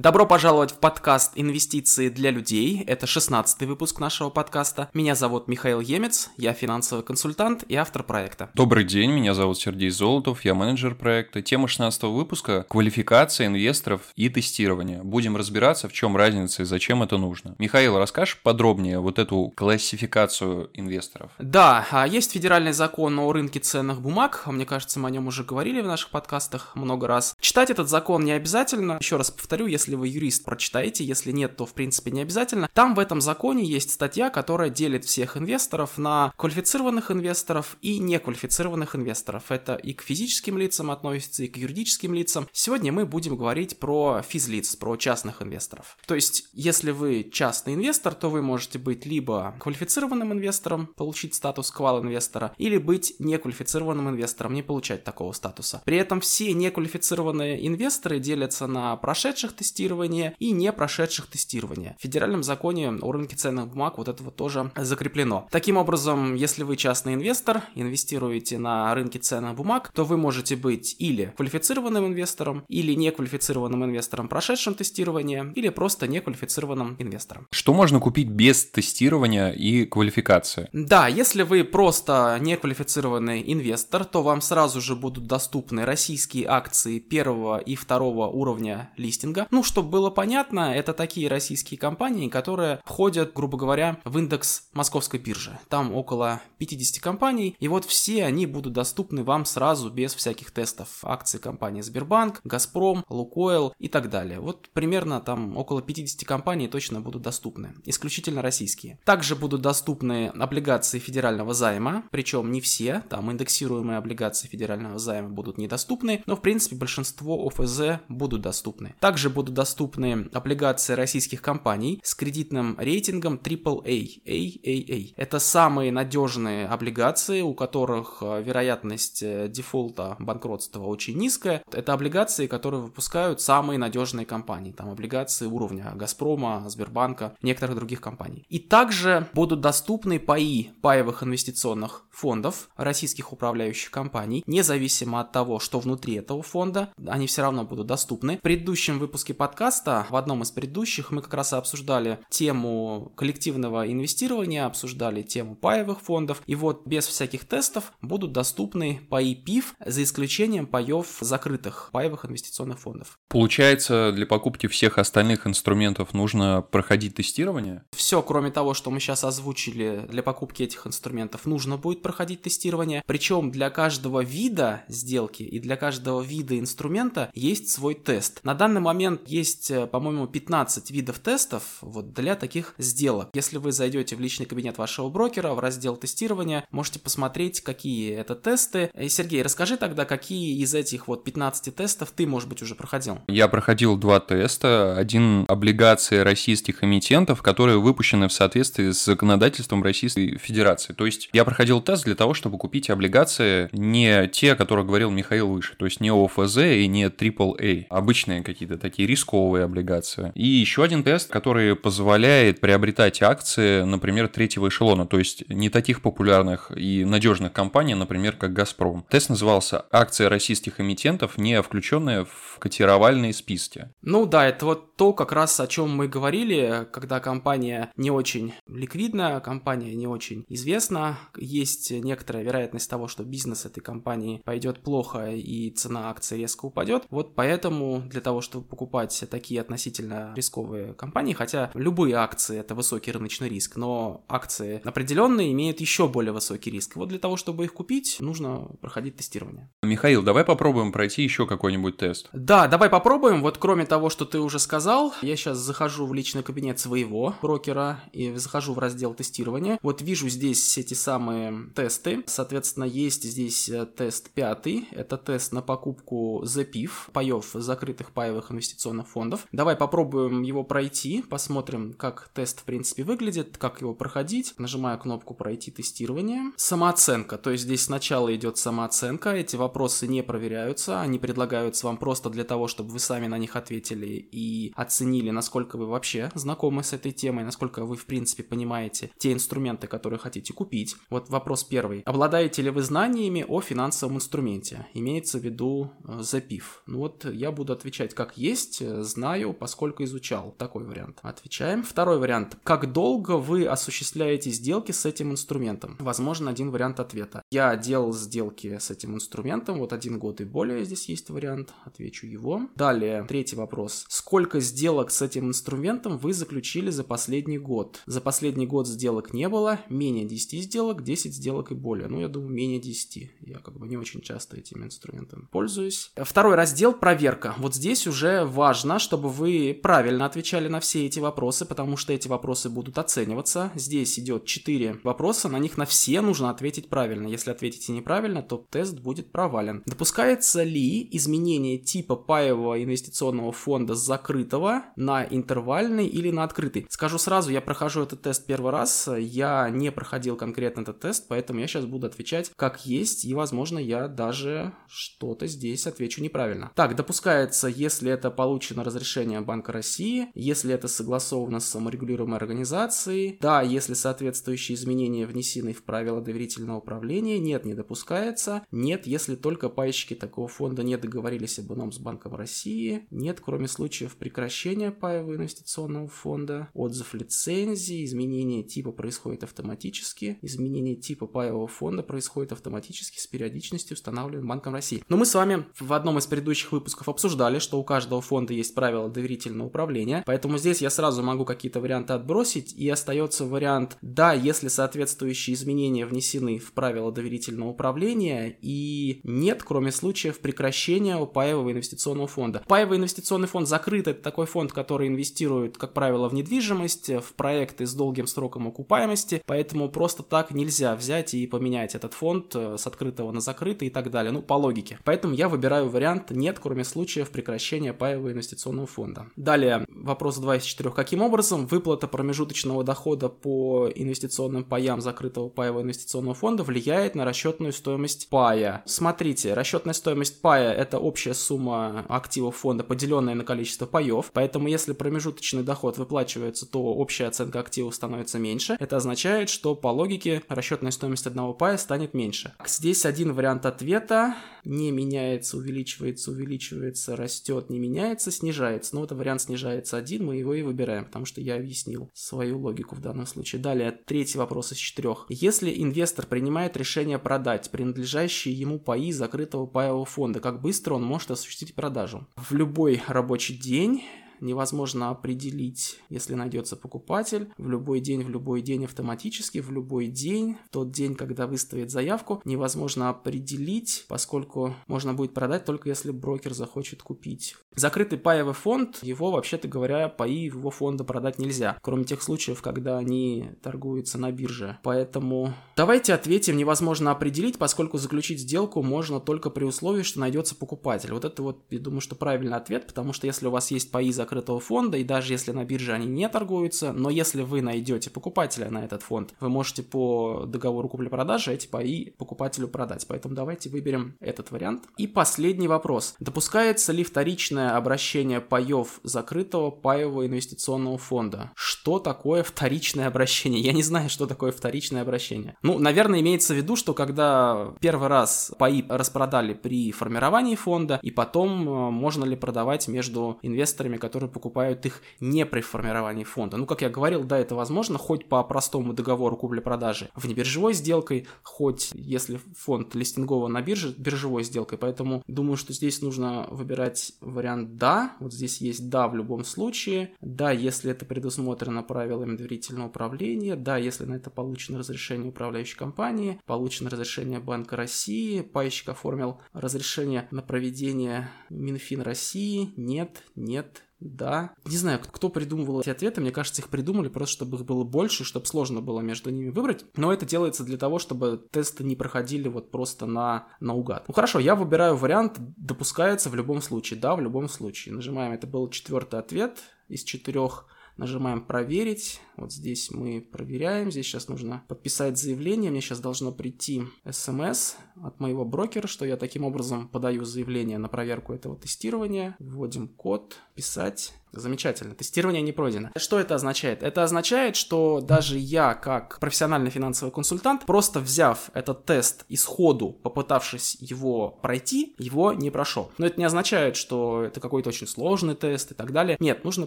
Добро пожаловать в подкаст «Инвестиции для людей». Это 16 выпуск нашего подкаста. Меня зовут Михаил Емец, я финансовый консультант и автор проекта. Добрый день, меня зовут Сергей Золотов, я менеджер проекта. Тема 16 выпуска – квалификация инвесторов и тестирование. Будем разбираться, в чем разница и зачем это нужно. Михаил, расскажешь подробнее вот эту классификацию инвесторов? Да, а есть федеральный закон о рынке ценных бумаг. Мне кажется, мы о нем уже говорили в наших подкастах много раз. Читать этот закон не обязательно. Еще раз повторю, если если вы юрист, прочитаете, если нет, то в принципе не обязательно. Там в этом законе есть статья, которая делит всех инвесторов на квалифицированных инвесторов и неквалифицированных инвесторов. Это и к физическим лицам относится, и к юридическим лицам. Сегодня мы будем говорить про физлиц, про частных инвесторов. То есть, если вы частный инвестор, то вы можете быть либо квалифицированным инвестором, получить статус квал-инвестора, или быть неквалифицированным инвестором, не получать такого статуса. При этом все неквалифицированные инвесторы делятся на прошедших тестирование, тестирования и не прошедших тестирования. В федеральном законе о рынке ценных бумаг вот этого тоже закреплено. Таким образом, если вы частный инвестор, инвестируете на рынке ценных бумаг, то вы можете быть или квалифицированным инвестором, или неквалифицированным инвестором, прошедшим тестирование, или просто неквалифицированным инвестором. Что можно купить без тестирования и квалификации? Да, если вы просто неквалифицированный инвестор, то вам сразу же будут доступны российские акции первого и второго уровня листинга. Ну, чтобы было понятно, это такие российские компании, которые входят, грубо говоря, в индекс московской биржи. Там около 50 компаний, и вот все они будут доступны вам сразу без всяких тестов. Акции компании Сбербанк, Газпром, Лукойл и так далее. Вот примерно там около 50 компаний точно будут доступны. Исключительно российские. Также будут доступны облигации федерального займа, причем не все, там индексируемые облигации федерального займа будут недоступны, но в принципе большинство ОФЗ будут доступны. Также будут доступны облигации российских компаний с кредитным рейтингом AAA. AAA. Это самые надежные облигации, у которых э, вероятность э, дефолта, банкротства очень низкая. Это облигации, которые выпускают самые надежные компании. Там облигации уровня Газпрома, Сбербанка, некоторых других компаний. И также будут доступны паи паевых инвестиционных фондов российских управляющих компаний, независимо от того, что внутри этого фонда, они все равно будут доступны. В предыдущем выпуске выпуске подкаста, в одном из предыдущих, мы как раз и обсуждали тему коллективного инвестирования, обсуждали тему паевых фондов. И вот без всяких тестов будут доступны паи ПИФ, за исключением паев закрытых паевых инвестиционных фондов. Получается, для покупки всех остальных инструментов нужно проходить тестирование? Все, кроме того, что мы сейчас озвучили, для покупки этих инструментов нужно будет проходить тестирование. Причем для каждого вида сделки и для каждого вида инструмента есть свой тест. На данный момент есть, э, по-моему, 15 видов тестов вот для таких сделок. Если вы зайдете в личный кабинет вашего брокера, в раздел тестирования, можете посмотреть, какие это тесты. И, Сергей, расскажи тогда, какие из этих вот 15 тестов ты, может быть, уже проходил? Я проходил два теста. Один облигации российских эмитентов, которые выпущены в соответствии с законодательством Российской Федерации. То есть я проходил тест для того, чтобы купить облигации не те, о которых говорил Михаил выше, то есть не ОФЗ и не AAA, обычные какие-то такие рисковые облигации. И еще один тест, который позволяет приобретать акции, например, третьего эшелона, то есть не таких популярных и надежных компаний, например, как «Газпром». Тест назывался «Акции российских эмитентов, не включенные в котировальные списки». Ну да, это вот то, как раз о чем мы говорили, когда компания не очень ликвидна, компания не очень известна, есть некоторая вероятность того, что бизнес этой компании пойдет плохо и цена акций резко упадет. Вот поэтому для того, чтобы покупать покупать такие относительно рисковые компании, хотя любые акции это высокий рыночный риск, но акции определенные имеют еще более высокий риск. Вот для того, чтобы их купить, нужно проходить тестирование. Михаил, давай попробуем пройти еще какой-нибудь тест. Да, давай попробуем. Вот кроме того, что ты уже сказал, я сейчас захожу в личный кабинет своего брокера и захожу в раздел тестирования. Вот вижу здесь эти самые тесты. Соответственно, есть здесь э, тест пятый. Это тест на покупку ZPIF, паев закрытых паевых инвестиционных инвестиционных фондов. Давай попробуем его пройти, посмотрим, как тест в принципе выглядит, как его проходить. Нажимаю кнопку «Пройти тестирование». Самооценка, то есть здесь сначала идет самооценка, эти вопросы не проверяются, они предлагаются вам просто для того, чтобы вы сами на них ответили и оценили, насколько вы вообще знакомы с этой темой, насколько вы, в принципе, понимаете те инструменты, которые хотите купить. Вот вопрос первый. Обладаете ли вы знаниями о финансовом инструменте? Имеется в виду э, запив. Ну вот я буду отвечать как есть, знаю, поскольку изучал. Такой вариант. Отвечаем. Второй вариант. Как долго вы осуществляете сделки с этим инструментом? Возможно, один вариант ответа. Я делал сделки с этим инструментом, вот один год и более здесь есть вариант, отвечу его. Далее, третий вопрос. Сколько сделок с этим инструментом вы заключили за последний год? За последний год сделок не было, менее 10 сделок, 10 сделок и более. Ну, я думаю, менее 10. Я как бы не очень часто этим инструментом пользуюсь. Второй раздел – проверка. Вот здесь уже важно, чтобы вы правильно отвечали на все эти вопросы, потому что эти вопросы будут оцениваться. Здесь идет 4 вопроса, на них на все нужно ответить правильно. Если ответите неправильно, то тест будет провален. Допускается ли изменение типа паевого инвестиционного фонда с закрытого на интервальный или на открытый? Скажу сразу, я прохожу этот тест первый раз, я не проходил конкретно этот тест, поэтому я сейчас буду отвечать как есть, и, возможно, я даже что-то здесь отвечу неправильно. Так, допускается, если это получено разрешение Банка России, если это согласовано с саморегулируемой организацией, да, если соответствующие изменения внесены в правила доверительного управления, нет, не допускается, нет, если только пайщики такого фонда не договорились об ином с Банком России, нет, кроме случаев прекращения паевого инвестиционного фонда, отзыв лицензии, изменение типа происходит автоматически, изменение типа паевого фонда происходит автоматически с периодичностью, установленной Банком России. Но мы с вами в одном из предыдущих выпусков обсуждали, что у каждого фонда есть правила доверительного управления, поэтому здесь я сразу могу какие-то варианты отбросить, и остается вариант «да, если соответствующие изменения внесены в правила доверительного управления», и «нет, кроме случаев прекращения паевого инвестиционного фонда». Паевый инвестиционный фонд закрыт, это такой фонд, который инвестирует, как правило, в недвижимость, в проекты с долгим сроком окупаемости, поэтому просто так нельзя взять и поменять этот фонд э, с открытого на закрытый и так далее, ну, по логике. Поэтому я выбираю вариант «нет, кроме случаев прекращения паевого инвестиционного фонда». Далее, вопрос 2 из 4. Каким образом выплата промежуточного дохода по инвестиционным паям закрытого паевого инвестиционного фонда влияет на расчетную стоимость пая? Смотрите, расчетная стоимость пая – это общая сумма активов фонда, поделенная на количество паев, поэтому если промежуточный доход выплачивается, то общая оценка активов становится меньше. Это означает, что по логике расчетная стоимость одного пая станет меньше. Здесь один вариант ответа не меняется, увеличивается, увеличивается, растет, не меняется, снижается. Но это вариант снижается один, мы его и выбираем, потому что я объяснил свою логику в данном случае. Далее, третий вопрос из четырех. Если инвестор принимает решение продать принадлежащие ему паи закрытого паевого фонда, как быстро он может осуществить продажу? В любой рабочий день невозможно определить, если найдется покупатель, в любой день, в любой день автоматически, в любой день, в тот день, когда выставит заявку, невозможно определить, поскольку можно будет продать только если брокер захочет купить. Закрытый паевый фонд, его, вообще-то говоря, паи его фонда продать нельзя, кроме тех случаев, когда они торгуются на бирже. Поэтому давайте ответим, невозможно определить, поскольку заключить сделку можно только при условии, что найдется покупатель. Вот это вот, я думаю, что правильный ответ, потому что если у вас есть паи за закрытого фонда, и даже если на бирже они не торгуются, но если вы найдете покупателя на этот фонд, вы можете по договору купли-продажи эти паи покупателю продать. Поэтому давайте выберем этот вариант. И последний вопрос. Допускается ли вторичное обращение паев закрытого паевого инвестиционного фонда? Что такое вторичное обращение? Я не знаю, что такое вторичное обращение. Ну, наверное, имеется в виду, что когда первый раз паи распродали при формировании фонда, и потом э, можно ли продавать между инвесторами, которые которые покупают их не при формировании фонда. Ну, как я говорил, да, это возможно, хоть по простому договору купли-продажи внебиржевой сделкой, хоть если фонд листингован на бирже, биржевой сделкой. Поэтому думаю, что здесь нужно выбирать вариант «да». Вот здесь есть «да» в любом случае. «Да», если это предусмотрено правилами доверительного управления. «Да», если на это получено разрешение управляющей компании. Получено разрешение Банка России. Пайщик оформил разрешение на проведение Минфин России. Нет, нет, да. Не знаю, кто придумывал эти ответы, мне кажется, их придумали просто, чтобы их было больше, чтобы сложно было между ними выбрать. Но это делается для того, чтобы тесты не проходили вот просто на наугад. Ну хорошо, я выбираю вариант «допускается в любом случае». Да, в любом случае. Нажимаем, это был четвертый ответ из четырех Нажимаем «Проверить». Вот здесь мы проверяем. Здесь сейчас нужно подписать заявление. Мне сейчас должно прийти смс от моего брокера, что я таким образом подаю заявление на проверку этого тестирования. Вводим код, писать. Замечательно. Тестирование не пройдено. Что это означает? Это означает, что даже я, как профессиональный финансовый консультант, просто взяв этот тест и сходу попытавшись его пройти, его не прошел. Но это не означает, что это какой-то очень сложный тест и так далее. Нет, нужно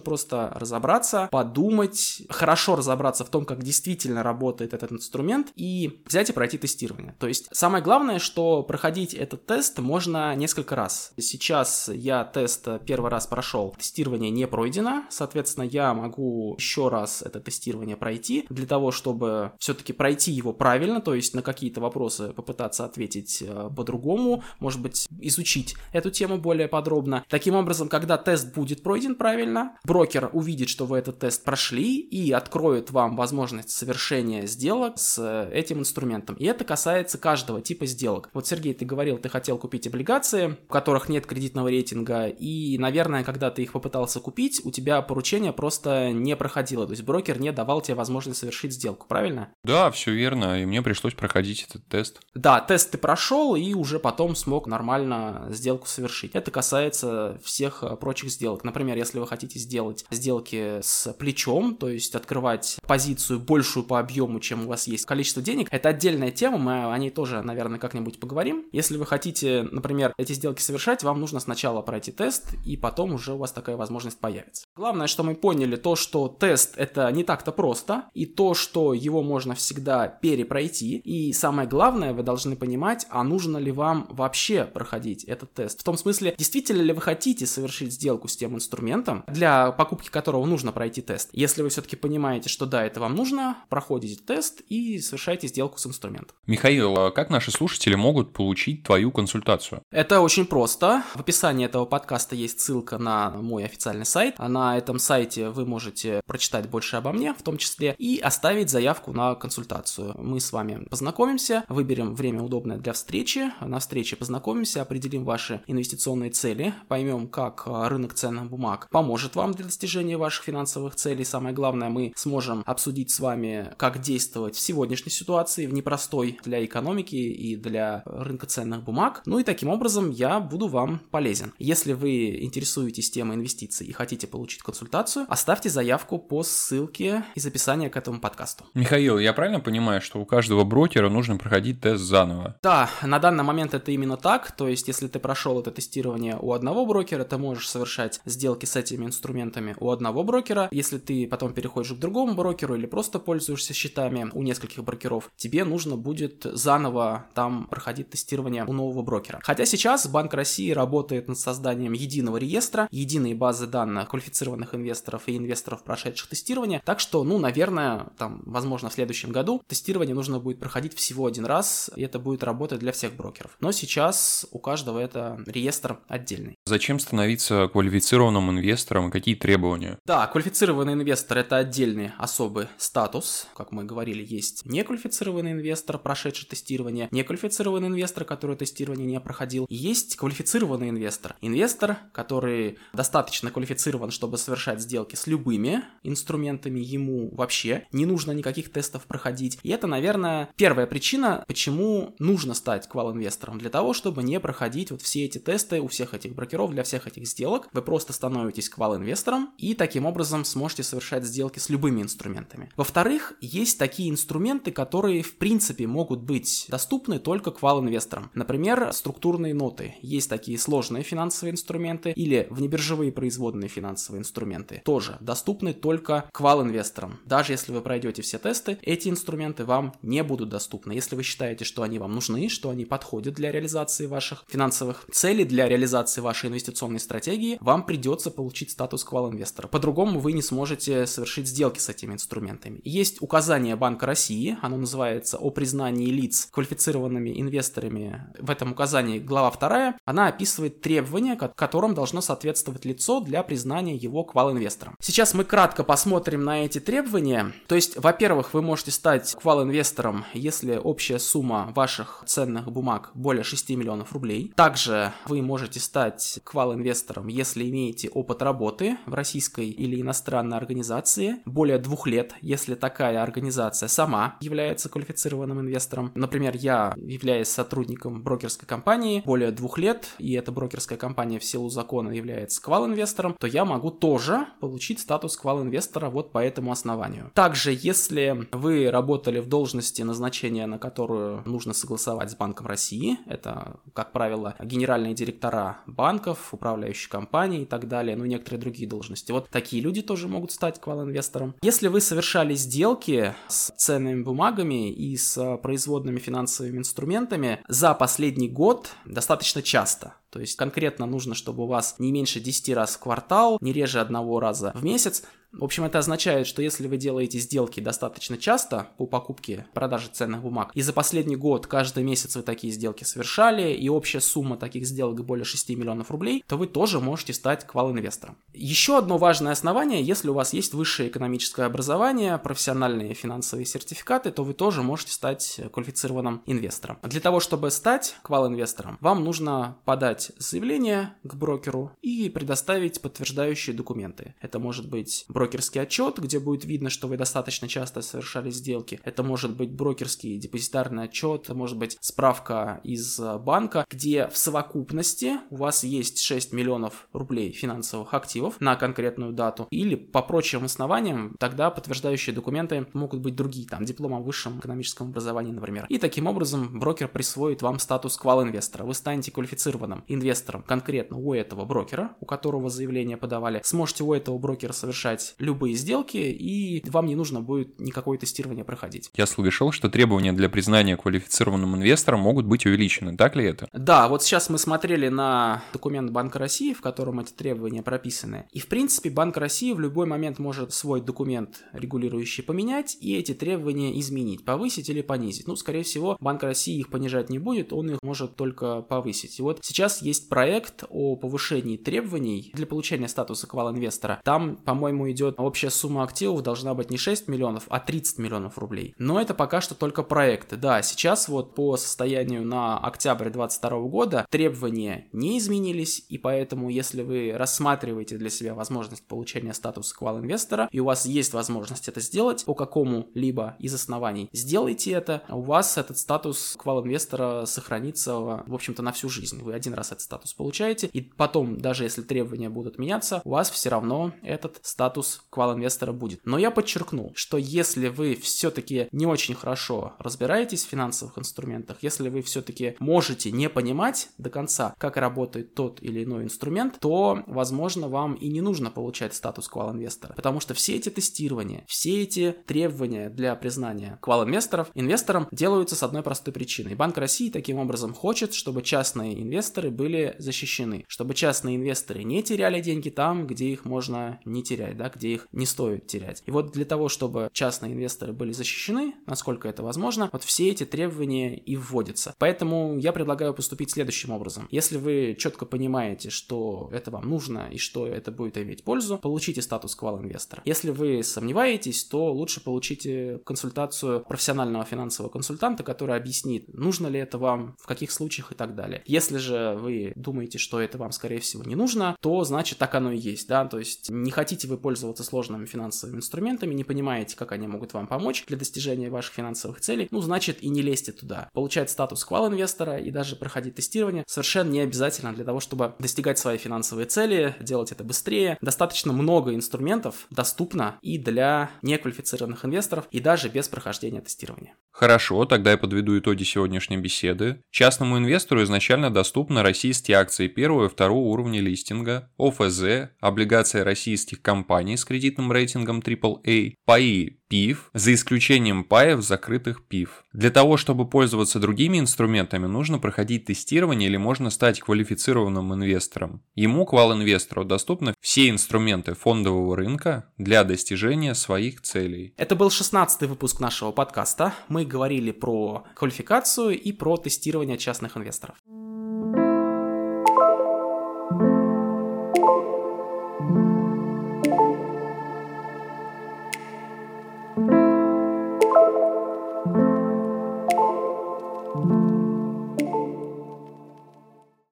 просто разобраться, подумать, хорошо разобраться в том, как действительно работает этот инструмент и взять и пройти тестирование. То есть самое главное, что проходить этот тест можно несколько раз. Сейчас я тест первый раз прошел, тестирование не пройдено, соответственно, я могу еще раз это тестирование пройти для того, чтобы все-таки пройти его правильно, то есть на какие-то вопросы попытаться ответить э, по-другому, может быть, изучить эту тему более подробно. Таким образом, когда тест будет пройден правильно, брокер увидит, что вы этот тест прошли и откроет вам возможность совершения сделок с э, этим инструментом. И это касается каждого типа сделок. Вот, Сергей, ты говорил, ты хотел купить облигации, у которых нет кредитного рейтинга, и, наверное, когда ты их попытался купить, купить, у тебя поручение просто не проходило. То есть брокер не давал тебе возможность совершить сделку, правильно? Да, все верно. И мне пришлось проходить этот тест. Да, тест ты прошел и уже потом смог нормально сделку совершить. Это касается всех э, прочих сделок. Например, если вы хотите сделать сделки с плечом, то есть открывать позицию большую по объему, чем у вас есть количество денег, это отдельная тема, мы о ней тоже, наверное, как-нибудь поговорим. Если вы хотите, например, эти сделки совершать, вам нужно сначала пройти тест, и потом уже у вас такая возможность появится появится. Главное, что мы поняли, то, что тест это не так-то просто, и то, что его можно всегда перепройти, и самое главное, вы должны понимать, а нужно ли вам вообще проходить этот тест. В том смысле, действительно ли вы хотите совершить сделку с тем инструментом, для покупки которого нужно пройти тест. Если вы все-таки понимаете, что да, это вам нужно, проходите тест и совершаете сделку с инструментом. Михаил, а как наши слушатели могут получить твою консультацию? Это очень просто. В описании этого подкаста есть ссылка на мой официальный сайт сайт. На этом сайте вы можете прочитать больше обо мне, в том числе, и оставить заявку на консультацию. Мы с вами познакомимся, выберем время удобное для встречи, на встрече познакомимся, определим ваши инвестиционные цели, поймем, как а, рынок ценных бумаг поможет вам для достижения ваших финансовых целей. Самое главное, мы сможем обсудить с вами, как действовать в сегодняшней ситуации, в непростой для экономики и для рынка ценных бумаг. Ну и таким образом я буду вам полезен. Если вы интересуетесь темой инвестиций и хотите хотите получить консультацию, оставьте заявку по ссылке из описания к этому подкасту. Михаил, я правильно понимаю, что у каждого брокера нужно проходить тест заново? Да, на данный момент это именно так. То есть, если ты прошел это тестирование у одного брокера, ты можешь совершать сделки с этими инструментами у одного брокера. Если ты потом переходишь к другому брокеру или просто пользуешься счетами у нескольких брокеров, тебе нужно будет заново там проходить тестирование у нового брокера. Хотя сейчас Банк России работает над созданием единого реестра, единой базы данных квалифицированных инвесторов и инвесторов, прошедших тестирование. Так что, ну, наверное, там, возможно, в следующем году тестирование нужно будет проходить всего один раз, и это будет работать для всех брокеров. Но сейчас у каждого это реестр отдельный. Зачем становиться квалифицированным инвестором и какие требования? Да, квалифицированный инвестор это отдельный особый статус. Как мы говорили, есть неквалифицированный инвестор, прошедший тестирование, неквалифицированный инвестор, который тестирование не проходил. Есть квалифицированный инвестор. Инвестор, который достаточно квалифицирован чтобы совершать сделки с любыми инструментами, ему вообще не нужно никаких тестов проходить. И это, наверное, первая причина, почему нужно стать квал-инвестором, для того, чтобы не проходить вот все эти тесты у всех этих брокеров для всех этих сделок. Вы просто становитесь квал-инвестором и таким образом сможете совершать сделки с любыми инструментами. Во-вторых, есть такие инструменты, которые в принципе могут быть доступны только квал-инвесторам. Например, структурные ноты. Есть такие сложные финансовые инструменты или внебиржевые производные финансовые инструменты тоже доступны только квал-инвесторам. Даже если вы пройдете все тесты, эти инструменты вам не будут доступны. Если вы считаете, что они вам нужны, что они подходят для реализации ваших финансовых целей, для реализации вашей инвестиционной стратегии, вам придется получить статус квал-инвестора. По-другому вы не сможете совершить сделки с этими инструментами. Есть указание Банка России, оно называется «О признании лиц квалифицированными инвесторами». В этом указании глава 2, она описывает требования, которым должно соответствовать лицо для признания признания его квал-инвестором. Сейчас мы кратко посмотрим на эти требования. То есть, во-первых, вы можете стать квал-инвестором, если общая сумма ваших ценных бумаг более 6 миллионов рублей. Также вы можете стать квал-инвестором, если имеете опыт работы в российской или иностранной организации более двух лет, если такая организация сама является квалифицированным инвестором. Например, я являюсь сотрудником брокерской компании более двух лет, и эта брокерская компания в силу закона является квал-инвестором, то я могу тоже получить статус квал-инвестора вот по этому основанию. Также, если вы работали в должности назначения, на которую нужно согласовать с Банком России, это, как правило, генеральные директора банков, управляющие компании и так далее, ну и некоторые другие должности. Вот такие люди тоже могут стать квал-инвестором. Если вы совершали сделки с ценными бумагами и с производными финансовыми инструментами за последний год достаточно часто, то есть конкретно нужно, чтобы у вас не меньше 10 раз в квартал, не реже одного раза в месяц в общем, это означает, что если вы делаете сделки достаточно часто по покупке, продаже ценных бумаг, и за последний год каждый месяц вы такие сделки совершали, и общая сумма таких сделок более 6 миллионов рублей, то вы тоже можете стать квал-инвестором. Еще одно важное основание, если у вас есть высшее экономическое образование, профессиональные финансовые сертификаты, то вы тоже можете стать квалифицированным инвестором. Для того, чтобы стать квал-инвестором, вам нужно подать заявление к брокеру и предоставить подтверждающие документы. Это может быть брокер брокерский отчет, где будет видно, что вы достаточно часто совершали сделки. Это может быть брокерский депозитарный отчет, это может быть справка из э, банка, где в совокупности у вас есть 6 миллионов рублей финансовых активов на конкретную дату. Или по прочим основаниям, тогда подтверждающие документы могут быть другие, там диплом о высшем экономическом образовании, например. И таким образом брокер присвоит вам статус квал-инвестора. Вы станете квалифицированным инвестором конкретно у этого брокера, у которого заявление подавали. Сможете у этого брокера совершать любые сделки, и вам не нужно будет никакое тестирование проходить. Я слышал, что требования для признания квалифицированным инвестором могут быть увеличены. Так ли это? Да, вот сейчас мы смотрели на документ Банка России, в котором эти требования прописаны. И, в принципе, Банк России в любой момент может свой документ регулирующий поменять и эти требования изменить, повысить или понизить. Ну, скорее всего, Банк России их понижать не будет, он их может только повысить. И вот сейчас есть проект о повышении требований для получения статуса квал-инвестора. Там, по-моему, идет общая сумма активов должна быть не 6 миллионов, а 30 миллионов рублей. Но это пока что только проекты. Да, сейчас вот по состоянию на октябрь 2022 года требования не изменились, и поэтому если вы рассматриваете для себя возможность получения статуса квал-инвестора, и у вас есть возможность это сделать по какому-либо из оснований, сделайте это, у вас этот статус квал-инвестора сохранится, в общем-то, на всю жизнь. Вы один раз этот статус получаете, и потом, даже если требования будут меняться, у вас все равно этот статус квал-инвестора будет. Но я подчеркну, что если вы все-таки не очень хорошо разбираетесь в финансовых инструментах, если вы все-таки можете не понимать до конца, как работает тот или иной инструмент, то, возможно, вам и не нужно получать статус квал-инвестора. Потому что все эти тестирования, все эти требования для признания квал-инвесторов инвесторам делаются с одной простой причиной. Банк России таким образом хочет, чтобы частные инвесторы были защищены, чтобы частные инвесторы не теряли деньги там, где их можно не терять, да, где их не стоит терять. И вот для того, чтобы частные инвесторы были защищены, насколько это возможно, вот все эти требования и вводятся. Поэтому я предлагаю поступить следующим образом. Если вы четко понимаете, что это вам нужно и что это будет иметь пользу, получите статус квал-инвестора. Если вы сомневаетесь, то лучше получите консультацию профессионального финансового консультанта, который объяснит, нужно ли это вам, в каких случаях и так далее. Если же вы думаете, что это вам, скорее всего, не нужно, то значит так оно и есть, да, то есть не хотите вы пользоваться пользоваться сложными финансовыми инструментами, не понимаете, как они могут вам помочь для достижения ваших финансовых целей, ну, значит, и не лезьте туда. Получать статус квал-инвестора и даже проходить тестирование совершенно не обязательно для того, чтобы достигать свои финансовые цели, делать это быстрее. Достаточно много инструментов доступно и для неквалифицированных инвесторов, и даже без прохождения тестирования. Хорошо, тогда я подведу итоги сегодняшней беседы. Частному инвестору изначально доступны российские акции первого и второго уровня листинга, ОФЗ, облигации российских компаний с кредитным рейтингом AAA, паи ПИФ, за исключением паев закрытых ПИФ. Для того, чтобы пользоваться другими инструментами, нужно проходить тестирование или можно стать квалифицированным инвестором. Ему, квал-инвестору, доступны все инструменты фондового рынка для достижения своих целей. Это был 16 выпуск нашего подкаста. Мы говорили про квалификацию и про тестирование частных инвесторов.